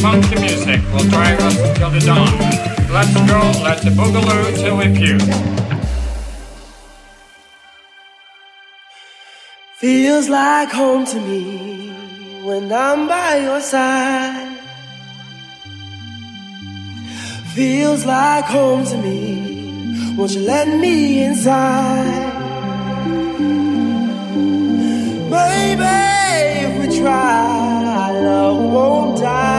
pump the music will drive us till the dawn. Let's go, let's boogaloo till we puke. Feels like home to me when I'm by your side. Feels like home to me. Won't you let me inside? Baby, if we try, love won't die.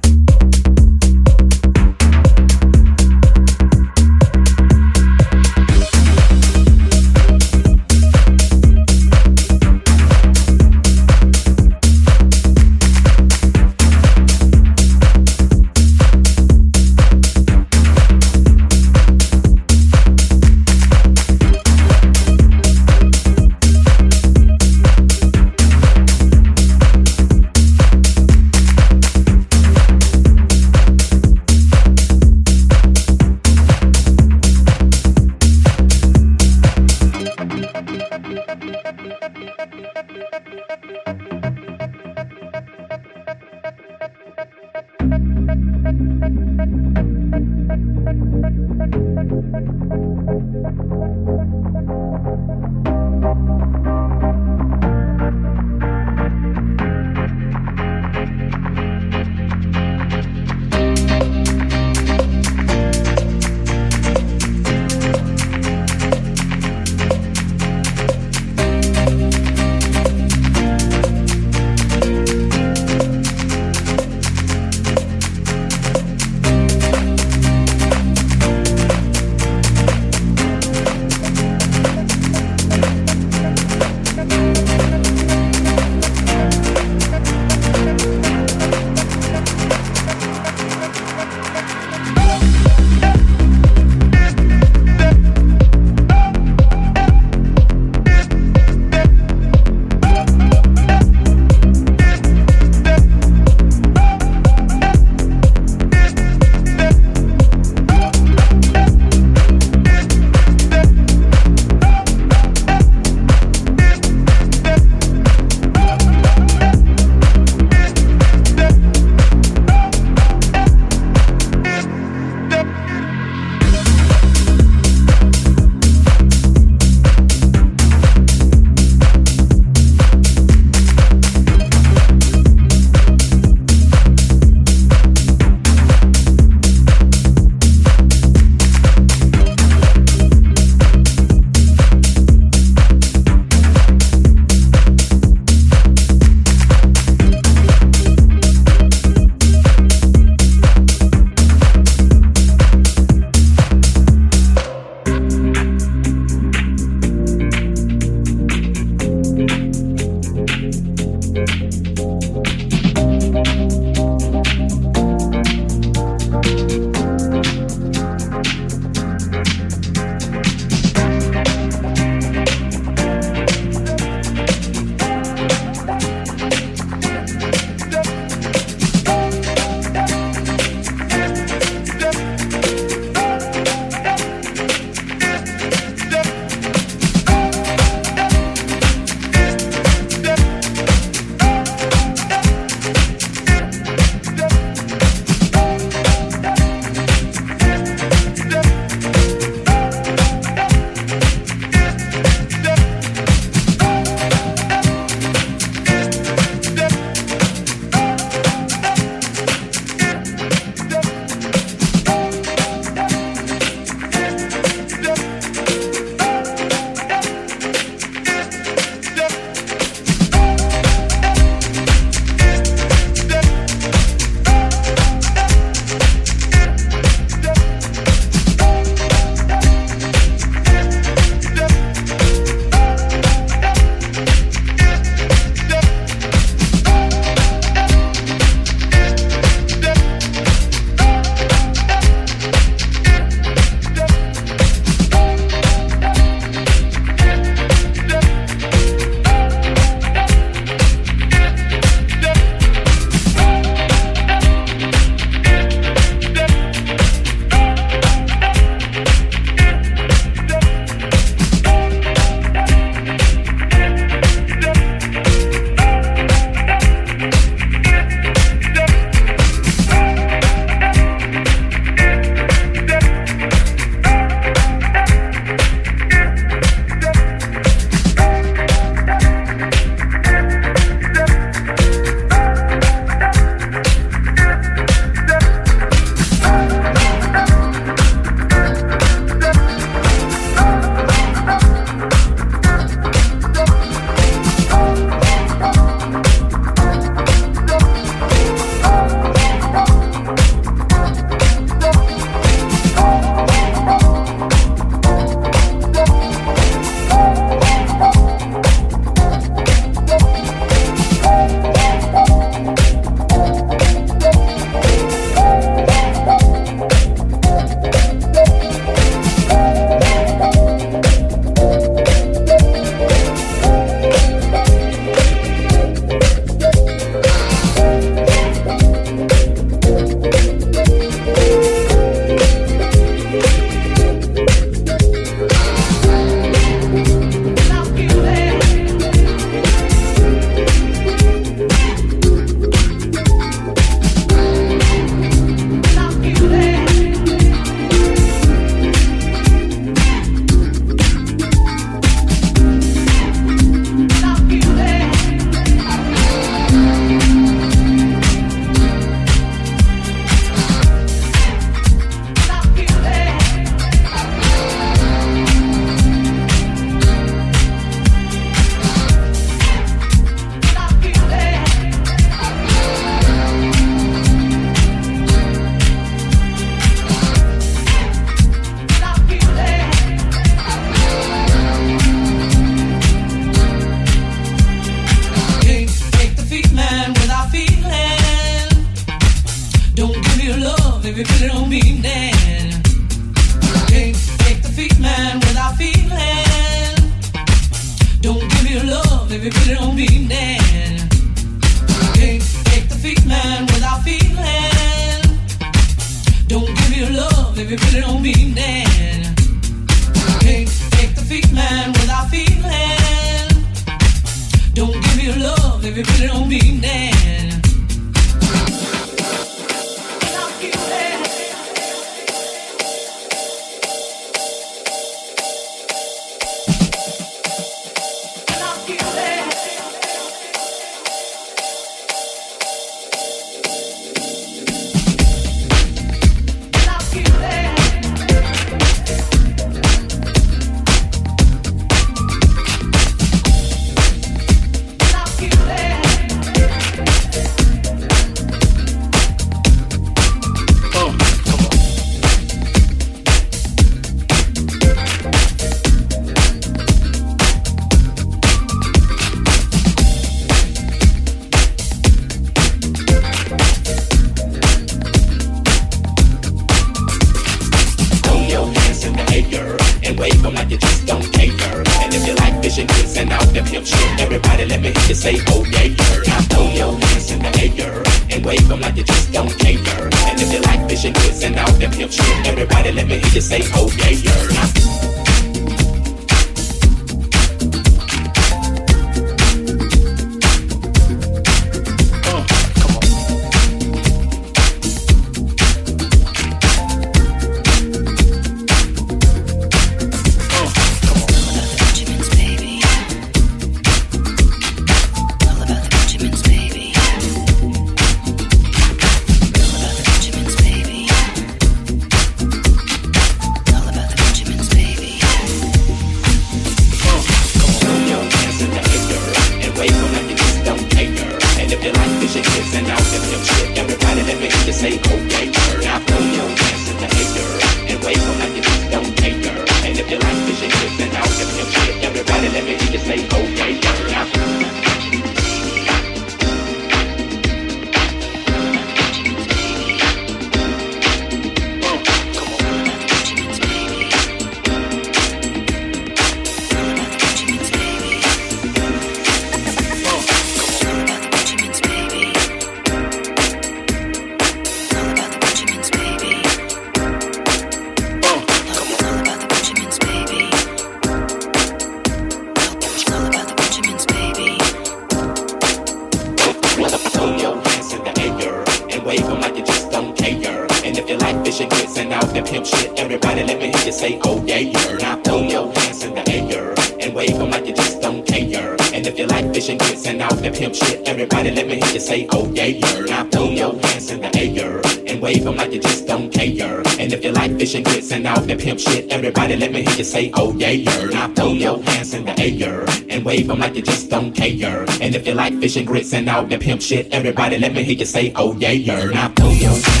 like fish and grits and all that pimp shit. Everybody, let me hear you say, oh yeah, you're not. Oh.